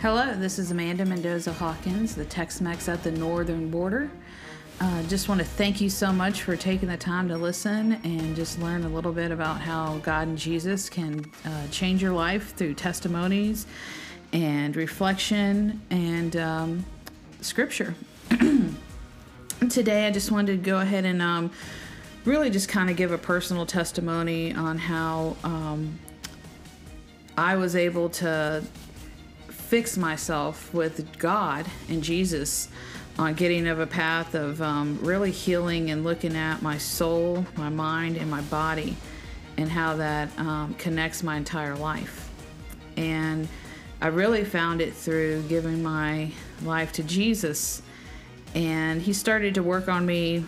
Hello, this is Amanda Mendoza Hawkins, the Tex Mex at the northern border. Uh, just want to thank you so much for taking the time to listen and just learn a little bit about how God and Jesus can uh, change your life through testimonies and reflection and um, scripture. Today, I just wanted to go ahead and um, really just kind of give a personal testimony on how um, I was able to fix myself with God and Jesus on getting of a path of um, really healing and looking at my soul, my mind, and my body, and how that um, connects my entire life. And I really found it through giving my life to Jesus. And He started to work on me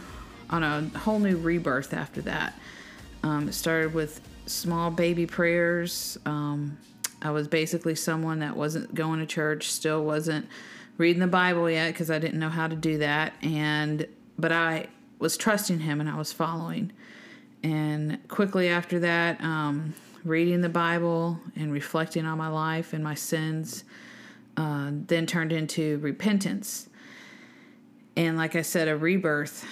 on a whole new rebirth after that. Um, it started with small baby prayers. Um, I was basically someone that wasn't going to church, still wasn't reading the Bible yet because I didn't know how to do that. And but I was trusting Him and I was following. And quickly after that, um, reading the Bible and reflecting on my life and my sins, uh, then turned into repentance. And like I said, a rebirth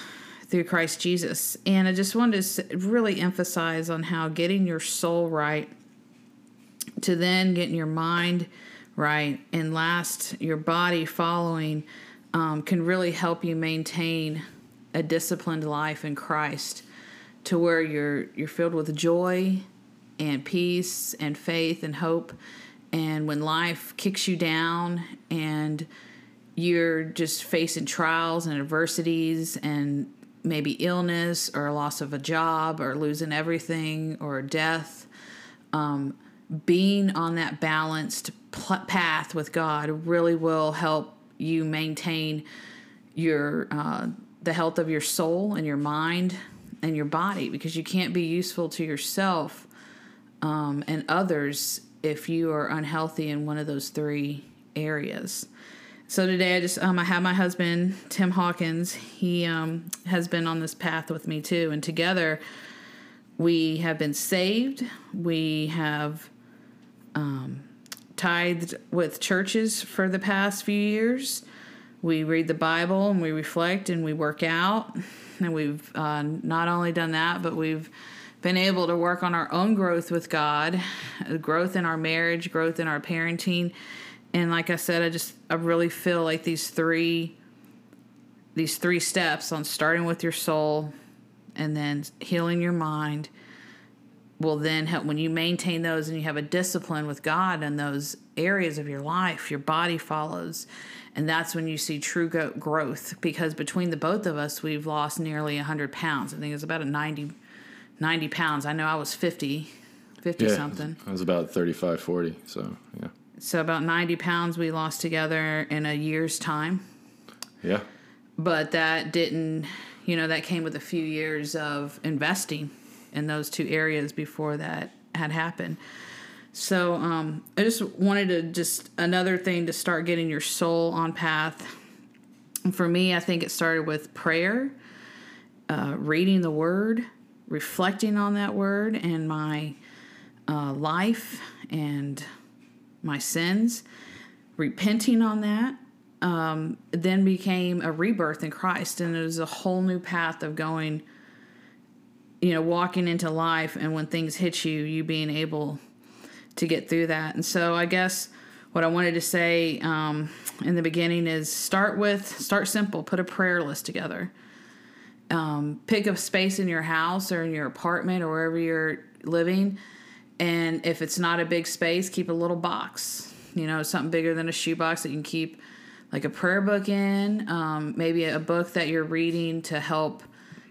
through Christ Jesus. And I just wanted to really emphasize on how getting your soul right, to then getting your mind right, and last, your body following, um, can really help you maintain a disciplined life in Christ to where you're you're filled with joy and peace and faith and hope. And when life kicks you down and you're just facing trials and adversities and maybe illness or loss of a job or losing everything or death um, being on that balanced pl- path with God really will help you maintain your uh, the health of your soul and your mind and your body because you can't be useful to yourself um, and others if you are unhealthy in one of those three areas. So today I just um, I have my husband Tim Hawkins. He um, has been on this path with me too, and together we have been saved. We have um, tithed with churches for the past few years. We read the Bible and we reflect and we work out. And we've uh, not only done that, but we've been able to work on our own growth with God, growth in our marriage, growth in our parenting. And like I said, I just I really feel like these three these three steps on starting with your soul and then healing your mind will then help when you maintain those and you have a discipline with God in those areas of your life, your body follows. And that's when you see true go- growth because between the both of us, we've lost nearly 100 pounds. I think it's about a 90, 90 pounds. I know I was 50, 50 yeah, something. I was about 35, 40. So, yeah. So, about 90 pounds we lost together in a year's time. Yeah. But that didn't, you know, that came with a few years of investing in those two areas before that had happened. So um, I just wanted to just another thing to start getting your soul on path. For me, I think it started with prayer, uh, reading the Word, reflecting on that Word and my uh, life and my sins, repenting on that. Um, then became a rebirth in Christ, and it was a whole new path of going you know, walking into life and when things hit you, you being able to get through that. And so I guess what I wanted to say um, in the beginning is start with, start simple, put a prayer list together. Um, pick a space in your house or in your apartment or wherever you're living. And if it's not a big space, keep a little box, you know, something bigger than a shoebox that you can keep like a prayer book in, um, maybe a book that you're reading to help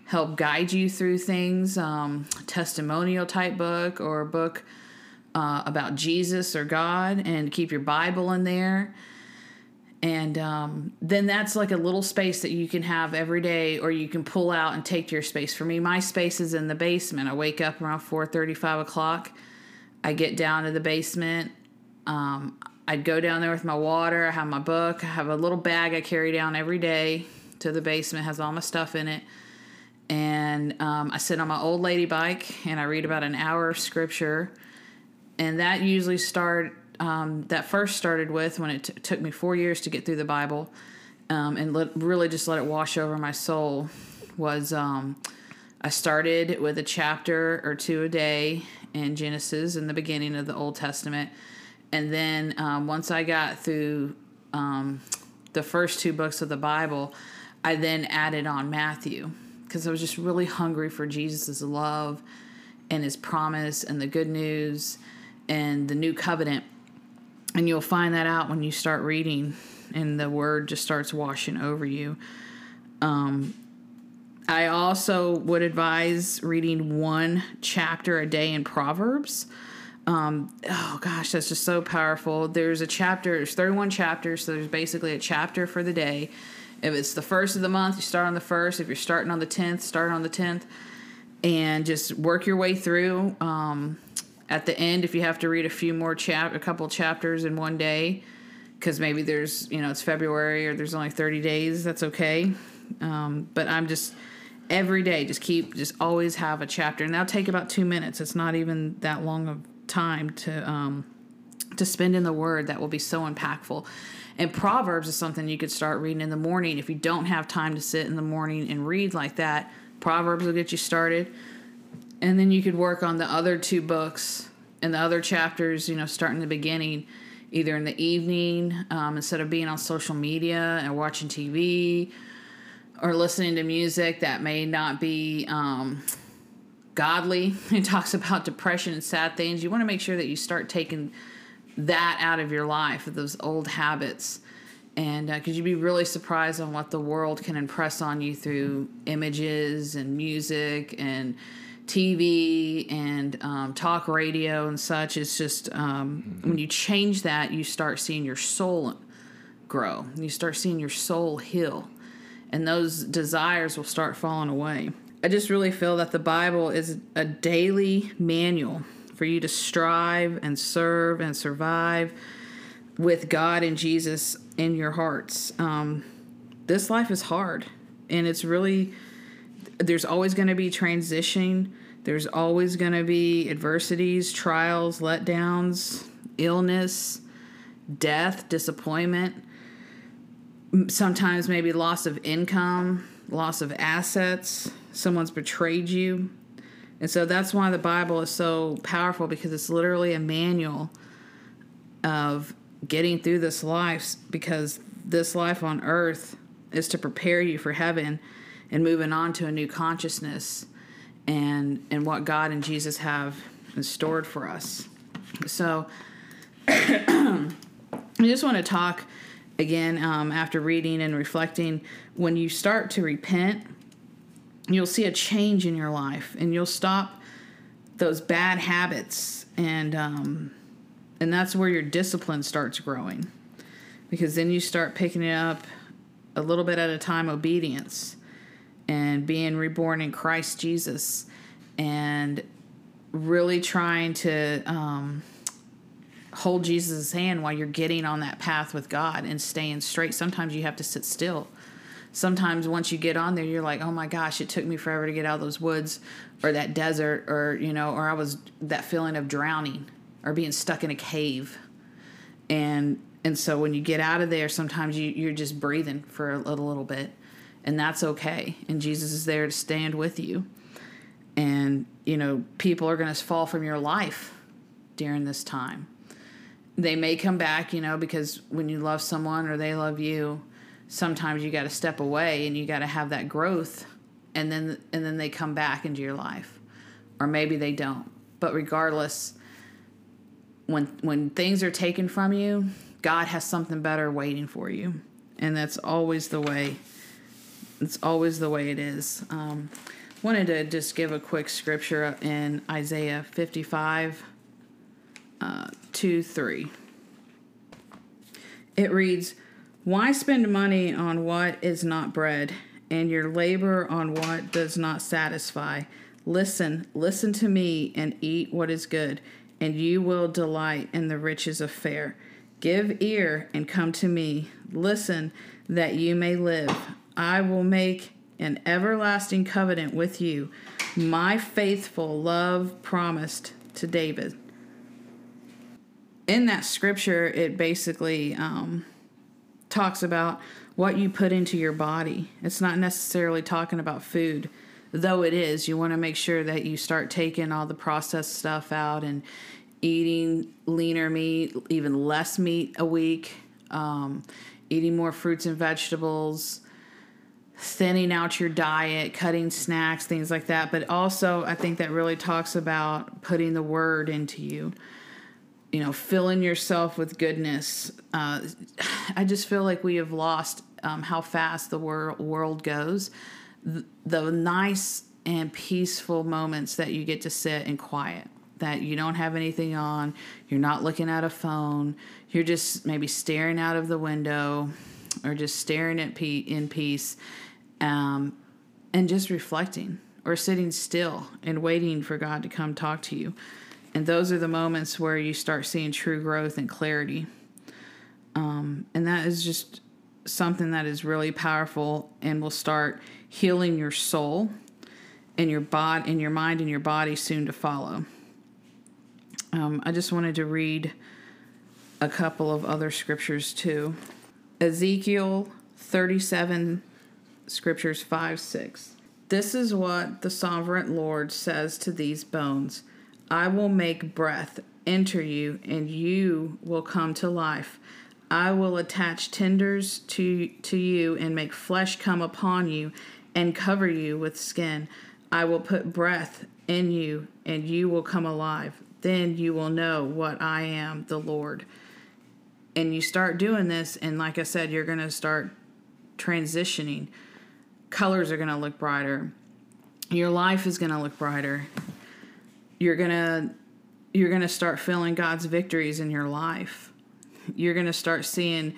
help guide you through things, um, testimonial type book or a book uh, about Jesus or God, and keep your Bible in there. And um, then that's like a little space that you can have every day, or you can pull out and take to your space. For me, my space is in the basement. I wake up around four thirty, five o'clock. I get down to the basement. Um, I'd go down there with my water. I have my book. I have a little bag I carry down every day to the basement. Has all my stuff in it and um, I sit on my old lady bike and I read about an hour of scripture, and that usually start um, that first started with when it t- took me four years to get through the Bible um, and let, really just let it wash over my soul was um, I started with a chapter or two a day in Genesis in the beginning of the Old Testament. And then um, once I got through um, the first two books of the Bible, I then added on Matthew because I was just really hungry for Jesus' love and his promise and the good news and the new covenant. And you'll find that out when you start reading and the word just starts washing over you. Um, I also would advise reading one chapter a day in Proverbs. Um, oh gosh, that's just so powerful. There's a chapter, there's 31 chapters, so there's basically a chapter for the day. If it's the first of the month, you start on the first. If you're starting on the 10th, start on the 10th and just work your way through. Um, at the end, if you have to read a few more chap, a couple chapters in one day, because maybe there's you know it's February or there's only 30 days, that's okay. Um, but I'm just every day, just keep, just always have a chapter, and that'll take about two minutes. It's not even that long of time to um, to spend in the Word that will be so impactful. And Proverbs is something you could start reading in the morning if you don't have time to sit in the morning and read like that. Proverbs will get you started and then you could work on the other two books and the other chapters you know starting the beginning either in the evening um, instead of being on social media and watching tv or listening to music that may not be um, godly it talks about depression and sad things you want to make sure that you start taking that out of your life those old habits and because uh, you'd be really surprised on what the world can impress on you through images and music and TV and um, talk radio and such. It's just um, mm-hmm. when you change that, you start seeing your soul grow. You start seeing your soul heal, and those desires will start falling away. I just really feel that the Bible is a daily manual for you to strive and serve and survive with God and Jesus in your hearts. Um, this life is hard, and it's really there's always going to be transition. There's always going to be adversities, trials, letdowns, illness, death, disappointment, sometimes maybe loss of income, loss of assets, someone's betrayed you. And so that's why the Bible is so powerful because it's literally a manual of getting through this life because this life on earth is to prepare you for heaven and moving on to a new consciousness and and what God and Jesus have stored for us. So I just want to talk again um, after reading and reflecting. When you start to repent, you'll see a change in your life, and you'll stop those bad habits, and um, and that's where your discipline starts growing, because then you start picking it up a little bit at a time. Obedience and being reborn in Christ Jesus and really trying to um, hold Jesus' hand while you're getting on that path with God and staying straight. Sometimes you have to sit still. Sometimes once you get on there, you're like, oh my gosh, it took me forever to get out of those woods or that desert or, you know, or I was that feeling of drowning or being stuck in a cave. And and so when you get out of there, sometimes you, you're just breathing for a little, little bit and that's okay. And Jesus is there to stand with you. And, you know, people are going to fall from your life during this time. They may come back, you know, because when you love someone or they love you, sometimes you got to step away and you got to have that growth and then and then they come back into your life. Or maybe they don't. But regardless, when when things are taken from you, God has something better waiting for you. And that's always the way it's always the way it is. Um, wanted to just give a quick scripture in Isaiah 55 uh, 2 3. It reads, Why spend money on what is not bread, and your labor on what does not satisfy? Listen, listen to me, and eat what is good, and you will delight in the riches of fare. Give ear and come to me. Listen, that you may live. I will make an everlasting covenant with you, my faithful love promised to David. in that scripture, it basically um, talks about what you put into your body. It's not necessarily talking about food, though it is. You want to make sure that you start taking all the processed stuff out and eating leaner meat, even less meat a week, um, eating more fruits and vegetables, thinning out your diet, cutting snacks, things like that. But also, I think that really talks about putting the word into you. You know, filling yourself with goodness. Uh, I just feel like we have lost um, how fast the wor- world goes. The, the nice and peaceful moments that you get to sit in quiet that you don't have anything on, you're not looking at a phone, you're just maybe staring out of the window or just staring at pe- in peace um, and just reflecting or sitting still and waiting for God to come talk to you. And those are the moments where you start seeing true growth and clarity. Um, and that is just something that is really powerful and will start healing your soul and your body and your mind and your body soon to follow. Um, I just wanted to read a couple of other scriptures too. Ezekiel 37, scriptures 5 6. This is what the sovereign Lord says to these bones I will make breath enter you, and you will come to life. I will attach tenders to, to you and make flesh come upon you and cover you with skin. I will put breath in you, and you will come alive then you will know what I am, the Lord. And you start doing this, and like I said, you're going to start transitioning. Colors are going to look brighter. Your life is going to look brighter. You're going to you're going to start feeling God's victories in your life. You're going to start seeing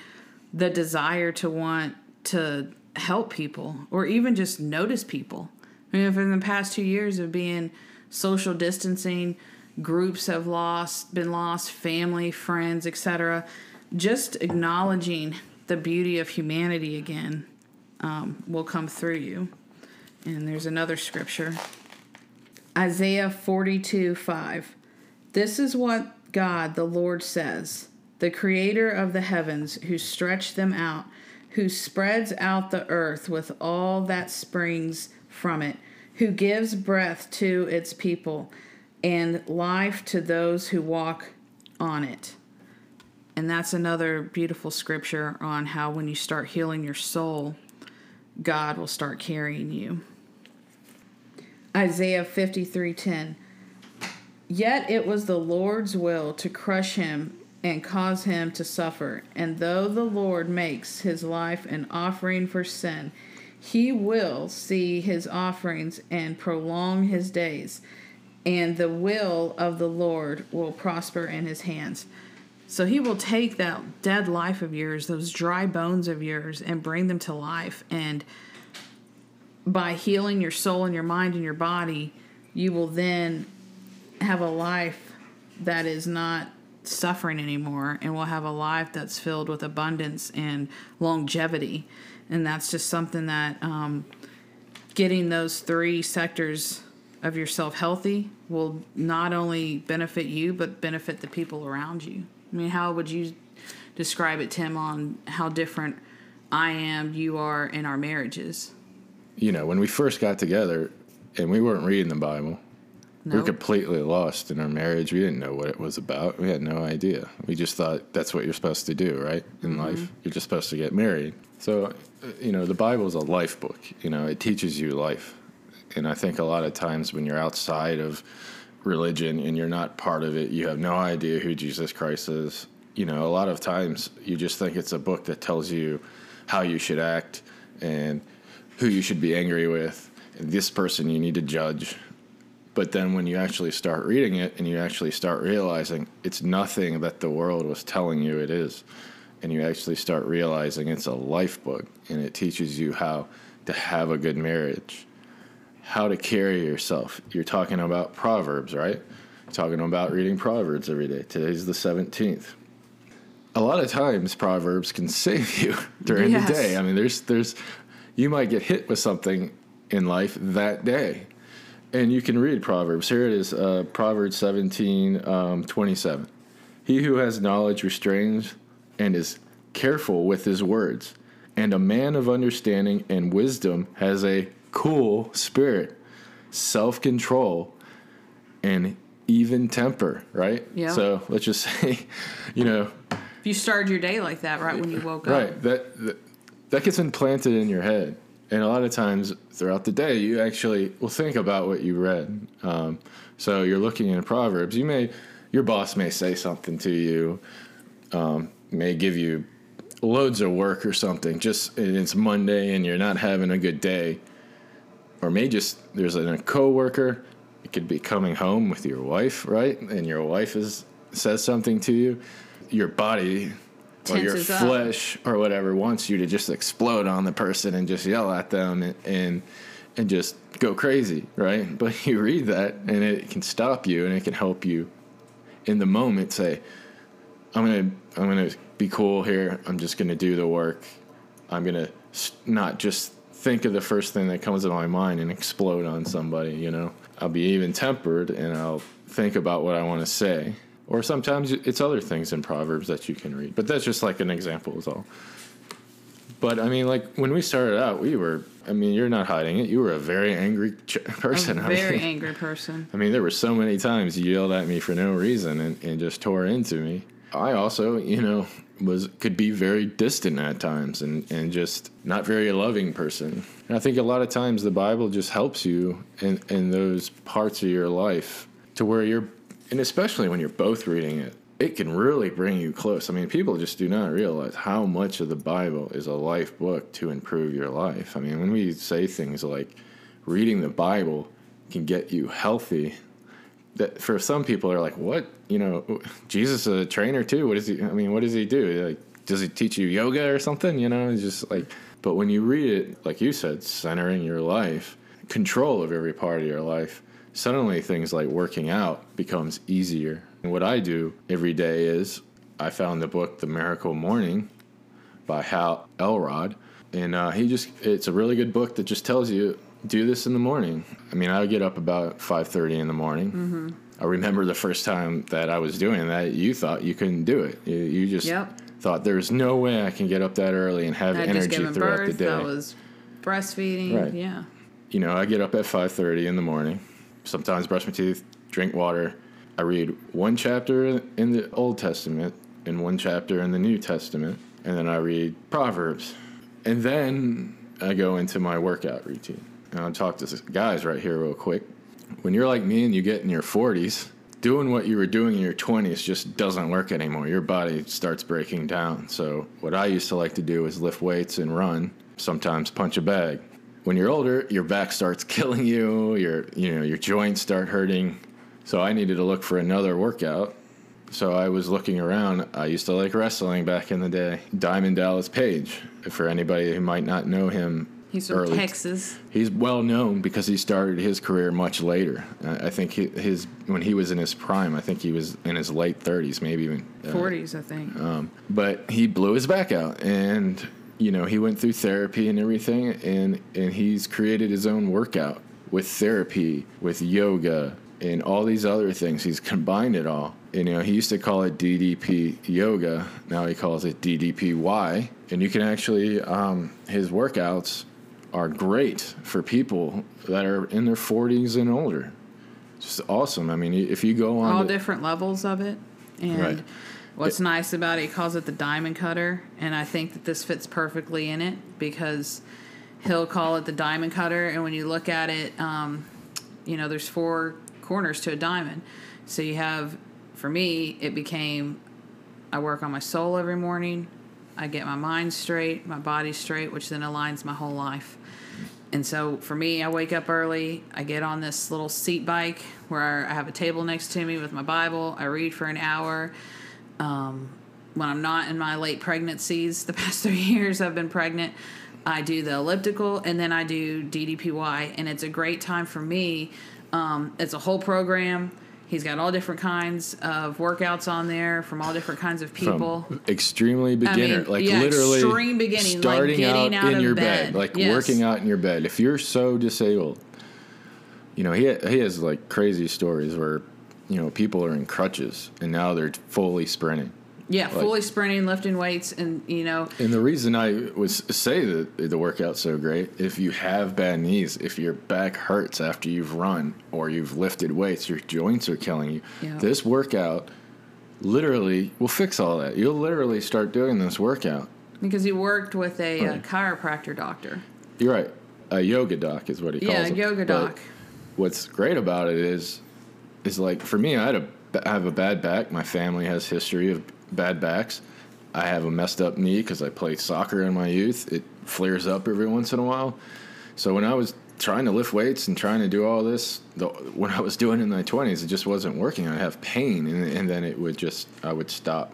the desire to want to help people or even just notice people. I mean, in the past 2 years of being social distancing, groups have lost been lost family friends etc just acknowledging the beauty of humanity again um, will come through you and there's another scripture isaiah 42 5 this is what god the lord says the creator of the heavens who stretched them out who spreads out the earth with all that springs from it who gives breath to its people and life to those who walk on it. And that's another beautiful scripture on how when you start healing your soul, God will start carrying you. Isaiah 53:10 Yet it was the Lord's will to crush him and cause him to suffer. And though the Lord makes his life an offering for sin, he will see his offerings and prolong his days and the will of the Lord will prosper in his hands. So he will take that dead life of yours, those dry bones of yours, and bring them to life. And by healing your soul and your mind and your body, you will then have a life that is not suffering anymore and will have a life that's filled with abundance and longevity. And that's just something that um, getting those three sectors of yourself healthy will not only benefit you but benefit the people around you. I mean, how would you describe it, Tim, on how different I am, you are in our marriages? You know, when we first got together and we weren't reading the Bible, we were completely lost in our marriage. We didn't know what it was about. We had no idea. We just thought that's what you're supposed to do, right? In mm-hmm. life, you're just supposed to get married. So, uh, you know, the Bible is a life book. You know, it teaches you life and I think a lot of times when you're outside of religion and you're not part of it, you have no idea who Jesus Christ is. You know, a lot of times you just think it's a book that tells you how you should act and who you should be angry with, and this person you need to judge. But then when you actually start reading it and you actually start realizing it's nothing that the world was telling you it is, and you actually start realizing it's a life book and it teaches you how to have a good marriage how to carry yourself. You're talking about Proverbs, right? You're talking about reading Proverbs every day. Today's the 17th. A lot of times Proverbs can save you during yes. the day. I mean, there's there's you might get hit with something in life that day. And you can read Proverbs. Here it is, uh, Proverbs 17, um, 27. He who has knowledge restrains and is careful with his words. And a man of understanding and wisdom has a cool spirit, self control, and even temper, right? Yeah. So let's just say, you know, If you started your day like that right when you woke up. right, that, that that gets implanted in your head. And a lot of times throughout the day, you actually will think about what you read. Um, so you're looking in Proverbs. You may, your boss may say something to you, um, may give you loads of work or something. Just it's Monday and you're not having a good day, or may just there's a coworker. It could be coming home with your wife, right? And your wife is says something to you. Your body or your Tenses up. flesh or whatever wants you to just explode on the person and just yell at them and, and and just go crazy, right? But you read that and it can stop you and it can help you in the moment say, I'm gonna I'm gonna be cool here. I'm just gonna do the work. I'm gonna not just think of the first thing that comes to my mind and explode on somebody. You know, I'll be even tempered and I'll think about what I want to say. Or sometimes it's other things in Proverbs that you can read, but that's just like an example, is all. But I mean, like when we started out, we were. I mean, you're not hiding it. You were a very angry ch- A person. I very mean, angry person. I mean, there were so many times you yelled at me for no reason and, and just tore into me. I also, you know, was could be very distant at times and, and just not very loving person. And I think a lot of times the Bible just helps you in, in those parts of your life to where you're, and especially when you're both reading it, it can really bring you close. I mean, people just do not realize how much of the Bible is a life book to improve your life. I mean, when we say things like reading the Bible can get you healthy, that for some people are like, what? You know, Jesus is a trainer too. What does he? I mean, what does he do? Like, does he teach you yoga or something? You know, it's just like. But when you read it, like you said, centering your life, control of every part of your life, suddenly things like working out becomes easier. And what I do every day is I found the book The Miracle Morning by Hal Elrod, and uh, he just—it's a really good book that just tells you do this in the morning. I mean, I would get up about five thirty in the morning. Mm-hmm. I remember the first time that I was doing that. You thought you couldn't do it. You, you just Yep. thought there's no way I can get up that early and have I just energy throughout birth. the day. That was breastfeeding. Right. Yeah. you know, I get up at 5:30 in the morning. Sometimes brush my teeth, drink water. I read one chapter in the Old Testament and one chapter in the New Testament, and then I read Proverbs. And then I go into my workout routine. And I'll talk to guys right here real quick. When you're like me and you get in your 40s, doing what you were doing in your 20s just doesn't work anymore. Your body starts breaking down. So, what I used to like to do is lift weights and run, sometimes punch a bag. When you're older, your back starts killing you, your you know, your joints start hurting. So, I needed to look for another workout. So, I was looking around. I used to like wrestling back in the day. Diamond Dallas Page, for anybody who might not know him. He's from early- Texas. He's well known because he started his career much later. I I think he, his when he was in his prime, I think he was in his late 30s, maybe even uh, 40s, I think. um, but he blew his back out, and you know he went through therapy and everything, and and he's created his own workout with therapy, with yoga, and all these other things. He's combined it all. And, you know, he used to call it DDP yoga. Now he calls it DDPY, and you can actually um, his workouts are great for people that are in their 40s and older. Just awesome. I mean, if you go on All the- different levels of it. And Right. What's nice about it, he calls it the diamond cutter. And I think that this fits perfectly in it because he'll call it the diamond cutter. And when you look at it, um, you know, there's four corners to a diamond. So you have, for me, it became I work on my soul every morning. I get my mind straight, my body straight, which then aligns my whole life. And so for me, I wake up early. I get on this little seat bike where I have a table next to me with my Bible. I read for an hour. Um, when I'm not in my late pregnancies, the past three years I've been pregnant, I do the elliptical and then I do DDPY. And it's a great time for me. Um, it's a whole program. He's got all different kinds of workouts on there from all different kinds of people. From extremely beginner, like yeah, literally extreme beginning, starting getting out, out in your bed. bed, like Yes. working out in your bed. If you're so disabled, you know he he has like crazy stories where you know, people are in crutches and now they're fully sprinting. Yeah, like, fully sprinting, lifting weights, and you know. And the reason I was say that the workout's so great, if you have bad knees, if your back hurts after you've run or you've lifted weights, your joints are killing you. Yeah. This workout literally will fix all that. You'll literally start doing this workout because he worked with a, uh, right. a chiropractor doctor. You're right. A yoga doc is what he calls it. Yeah, yoga doc. But what's great about it is, is like for me, I had a I have a bad back. My family has history of bad backs. I have a messed up knee because I played soccer in my youth. It flares up every once in a while. So when I was trying to lift weights and trying to do all this, the, when I was doing it in my twenties, it just wasn't working. I'd have pain, and, and then it would just I would stop.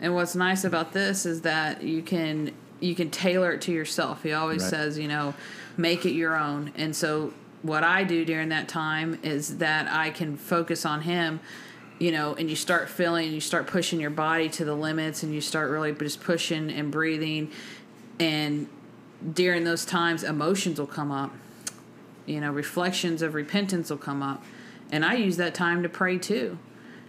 And what's nice about this is that you can you can tailor it to yourself. He always right. says, you know, make it your own. And so what I do during that time is that I can focus on him you know, and you start feeling, you start pushing your body to the limits, and you start really just pushing and breathing. And during those times, emotions will come up. You know, reflections of repentance will come up. And I use that time to pray too.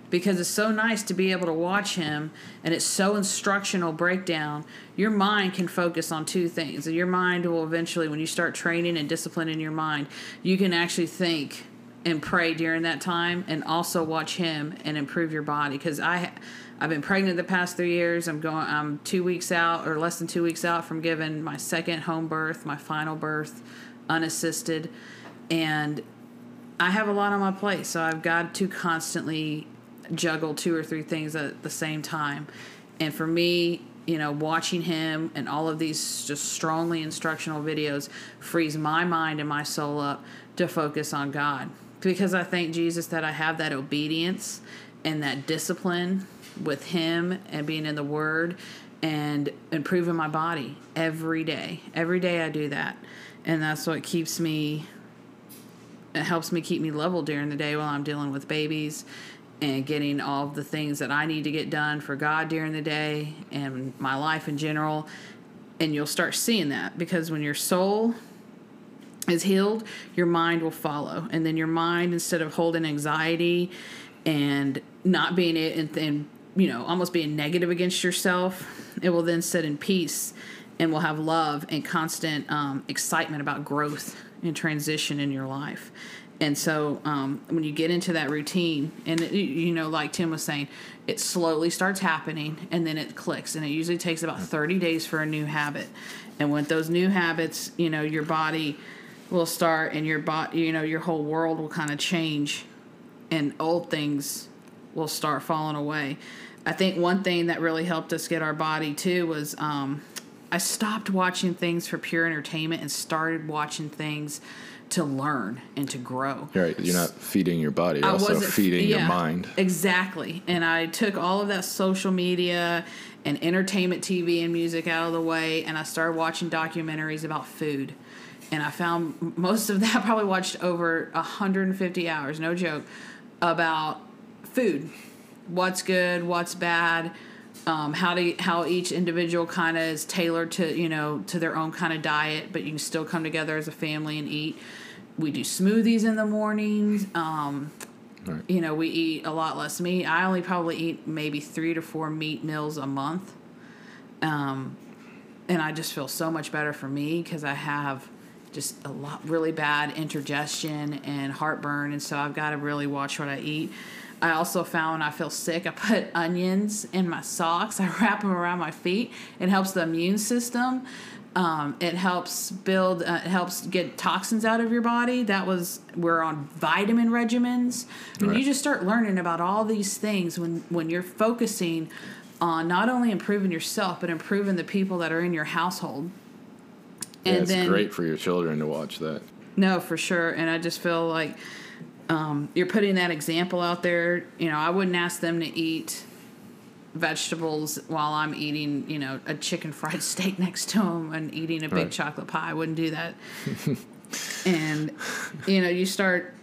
Because it's so nice to be able to watch him and it's so instructional breakdown. Your mind can focus on two things. Your mind will eventually, when you start training and disciplining your mind, you can actually think and pray during that time and also watch him and improve your body because i i've been pregnant the past three years i'm going i'm two weeks out or less than two weeks out from giving my second home birth my final birth unassisted and i have a lot on my plate so i've got to constantly juggle two or three things at the same time and for me you know watching him and all of these just strongly instructional videos frees my mind and my soul up to focus on god because I thank Jesus that I have that obedience and that discipline with Him and being in the Word and improving my body every day. Every day I do that. And that's what keeps me, it helps me keep me level during the day while I'm dealing with babies and getting all the things that I need to get done for God during the day and my life in general. And you'll start seeing that because when your soul is healed, your mind will follow. And then your mind, instead of holding anxiety and not being it and, and you know, almost being negative against yourself, it will then sit in peace and will have love and constant um, excitement about growth and transition in your life. And so um, when you get into that routine, and it, you know, like Tim was saying, it slowly starts happening and then it clicks. And it usually takes about 30 days for a new habit. And with those new habits, you know, your body will start and your body you know your whole world will kind of change and old things will start falling away i think one thing that really helped us get our body too was um, i stopped watching things for pure entertainment and started watching things to learn and to grow. Right, you're not feeding your body, you're also feeding yeah, your mind. Exactly. And I took all of that social media and entertainment TV and music out of the way and I started watching documentaries about food and I found most of that. I probably watched over 150 hours, no joke, about food, what's good, what's bad, um, how to how each individual kind of is tailored to you know to their own kind of diet, but you can still come together as a family and eat. We do smoothies in the mornings. Um, right. You know, we eat a lot less meat. I only probably eat maybe three to four meat meals a month. Um, and I just feel so much better for me because I have just a lot really bad indigestion and heartburn, and so I've got to really watch what I eat. I also found when I feel sick, I put onions in my socks. I wrap them around my feet. It helps the immune system. Um, it helps build. Uh, it helps get toxins out of your body. That was we're on vitamin regimens. When right. you just start learning about all these things, when when you're focusing on not only improving yourself but improving the people that are in your household and it's then, great for your children to watch that. No, for sure. And I just feel like um, you're putting that example out there. You know, I wouldn't ask them to eat vegetables while I'm eating, you know, a chicken fried steak next to them and eating a big right. chocolate pie. I wouldn't do that. and you know, you start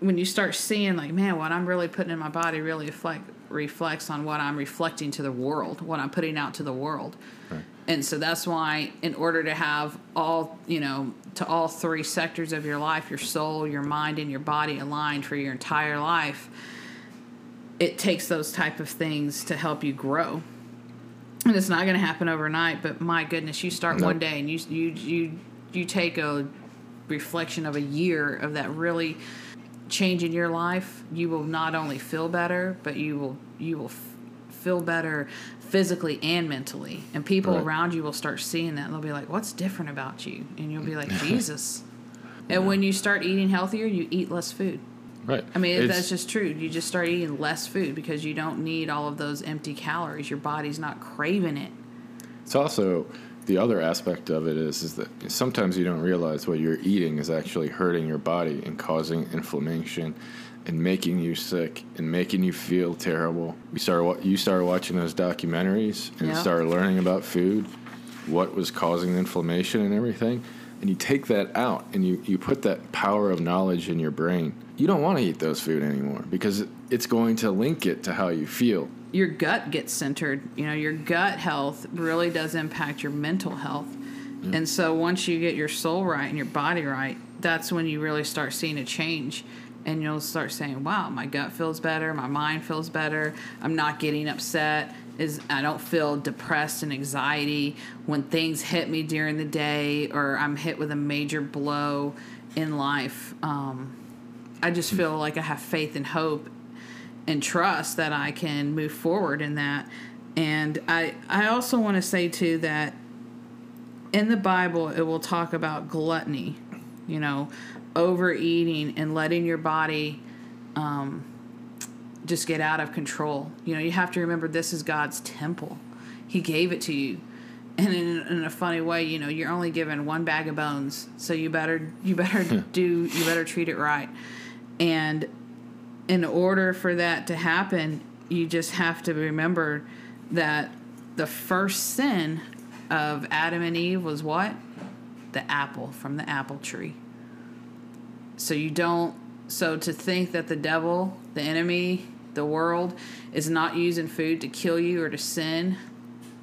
when you start seeing like, man, what I'm really putting in my body really reflect reflects on what I'm reflecting to the world, what I'm putting out to the world. Right And so that's why, in order to have all, you know, to all three sectors of your life your soul, your mind, and your body aligned for your entire life it takes those type of things to help you grow and it's not going to happen overnight but my goodness you start nope. one day and you you you you take a reflection of a year of that really changing your life you will not only feel better but you will you will feel better physically and mentally and people right. around you will start seeing that and they'll be like what's different about you and you'll be like jesus and when you start eating healthier you eat less food Right. I mean, it's, that's just true. You just start eating less food because you don't need all of those empty calories. Your body's not craving it. It's also the other aspect of it is is that sometimes you don't realize what you're eating is actually hurting your body and causing inflammation and making you sick and making you feel terrible. We started you started watching those documentaries and yep. started learning about food, what was causing the inflammation and everything. And you take that out and you, you put that power of knowledge in your brain you don't want to eat those food anymore because it's going to link it to how you feel. Your gut gets centered. You know, your gut health really does impact your mental health. And so once you get your soul right and your body right, that's when you really start seeing a change. And you'll start saying, "Wow, my gut feels better, my mind feels better. I'm not getting upset. Is I don't feel depressed and anxiety when things hit me during the day or I'm hit with a major blow in life." Um, I just feel like I have faith and hope and trust that I can move forward in that. And I I also want to say too that in the Bible it will talk about gluttony, you know, overeating and letting your body um, just get out of control. You know, you have to remember this is God's temple. He gave it to you. And in, in a funny way, you know, you're only given one bag of bones, so you better you better do you better treat it right. And in order for that to happen, you just have to remember that the first sin of Adam and Eve was what? The apple from the apple tree. So you don't, so to think that the devil, the enemy, the world is not using food to kill you or to sin,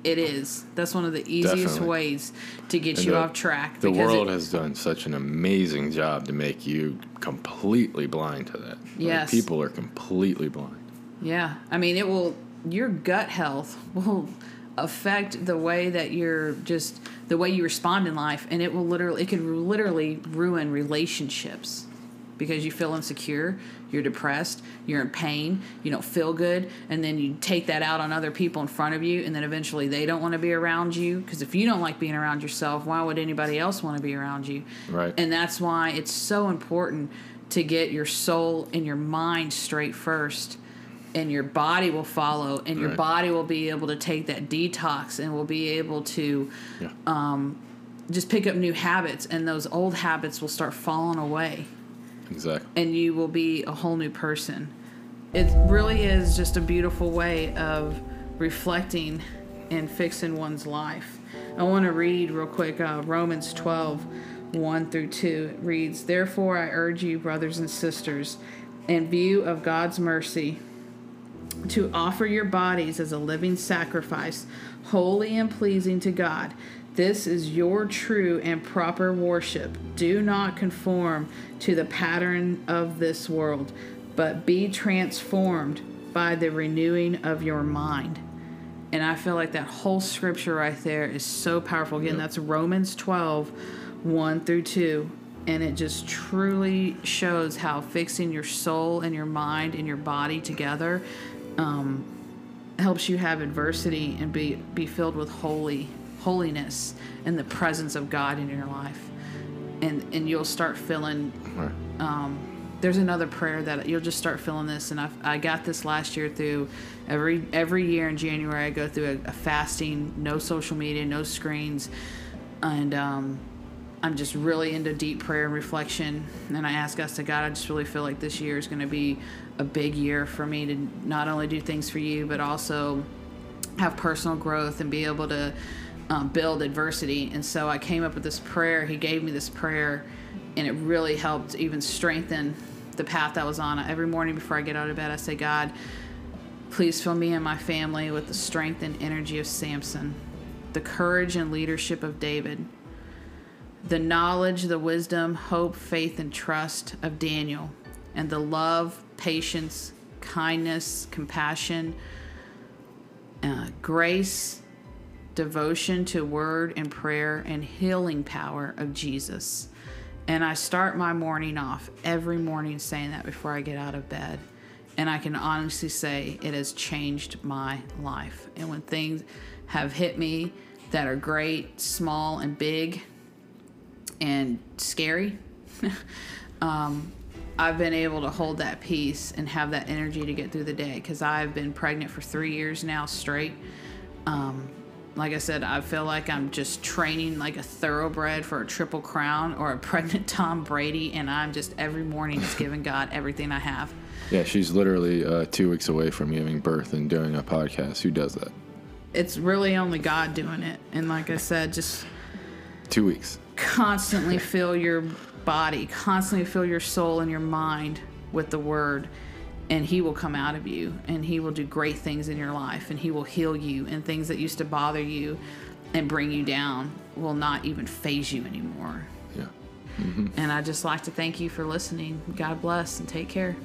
it is. That's one of the easiest Definitely. ways to get and you the, off track. The world it, has done such an amazing job to make you completely blind to that. Yes. Like people are completely blind. Yeah. I mean, it will, your gut health will affect the way that you're just, the way you respond in life. And it will literally, it could literally ruin relationships because you feel insecure, you're depressed, you're in pain, you don't feel good, and then you take that out on other people in front of you, and then eventually they don't want to be around you because if you don't like being around yourself, why would anybody else want to be around you? Right. And that's why it's so important to get your soul and your mind straight first and your body will follow and your right. body will be able to take that detox and will be able to yeah. um, just pick up new habits and those old habits will start falling away Exactly. And you will be a whole new person. It really is just a beautiful way of reflecting and fixing one's life. I want to read real quick uh, Romans 12, 1 through 2. It reads, Therefore, I urge you, brothers and sisters, in view of God's mercy, to offer your bodies as a living sacrifice, holy and pleasing to God. This is your true and proper worship. Do not conform to the pattern of this world, but be transformed by the renewing of your mind. And I feel like that whole scripture right there is so powerful. Again, yep. that's Romans 12, 1 through 2. And it just truly shows how fixing your soul and your mind and your body together um, helps you have adversity and be, be filled with holy holiness and the presence of God in your life. And, and you'll start feeling um, there's another prayer that you'll just start feeling this and I've, i got this last year through every every year in january i go through a, a fasting no social media no screens and um, i'm just really into deep prayer and reflection and i ask us to god i just really feel like this year is going to be a big year for me to not only do things for you but also have personal growth and be able to um, build adversity. And so I came up with this prayer. He gave me this prayer, and it really helped even strengthen the path I was on. Every morning before I get out of bed, I say, God, please fill me and my family with the strength and energy of Samson. the courage and leadership of David, the knowledge, the wisdom, hope, faith, and trust of Daniel, and the love, patience, kindness, compassion, uh, grace, devotion to word and prayer, and healing power of Jesus. And I start my morning off every morning saying that before I get out of bed. And I can honestly say it has changed my life. And when things have hit me that are great, small, and big, and scary, um, I've been able to hold that peace and have that energy to get through the day because I've been pregnant for three years now straight. Um, like I said, I feel like I'm just training like a thoroughbred for a triple crown or a pregnant Tom Brady, and I'm just every morning just giving God everything I have. Yeah, she's literally uh, two weeks away from giving birth and doing a podcast. Who does that? It's really only God doing it, and like I said, just two weeks. Constantly fill your body, constantly fill your soul and your mind with the Word and he will come out of you and he will do great things in your life and he will heal you and things that used to bother you and bring you down will not even faze you anymore. Yeah. Mm-hmm. And I just like to thank you for listening. God bless and take care.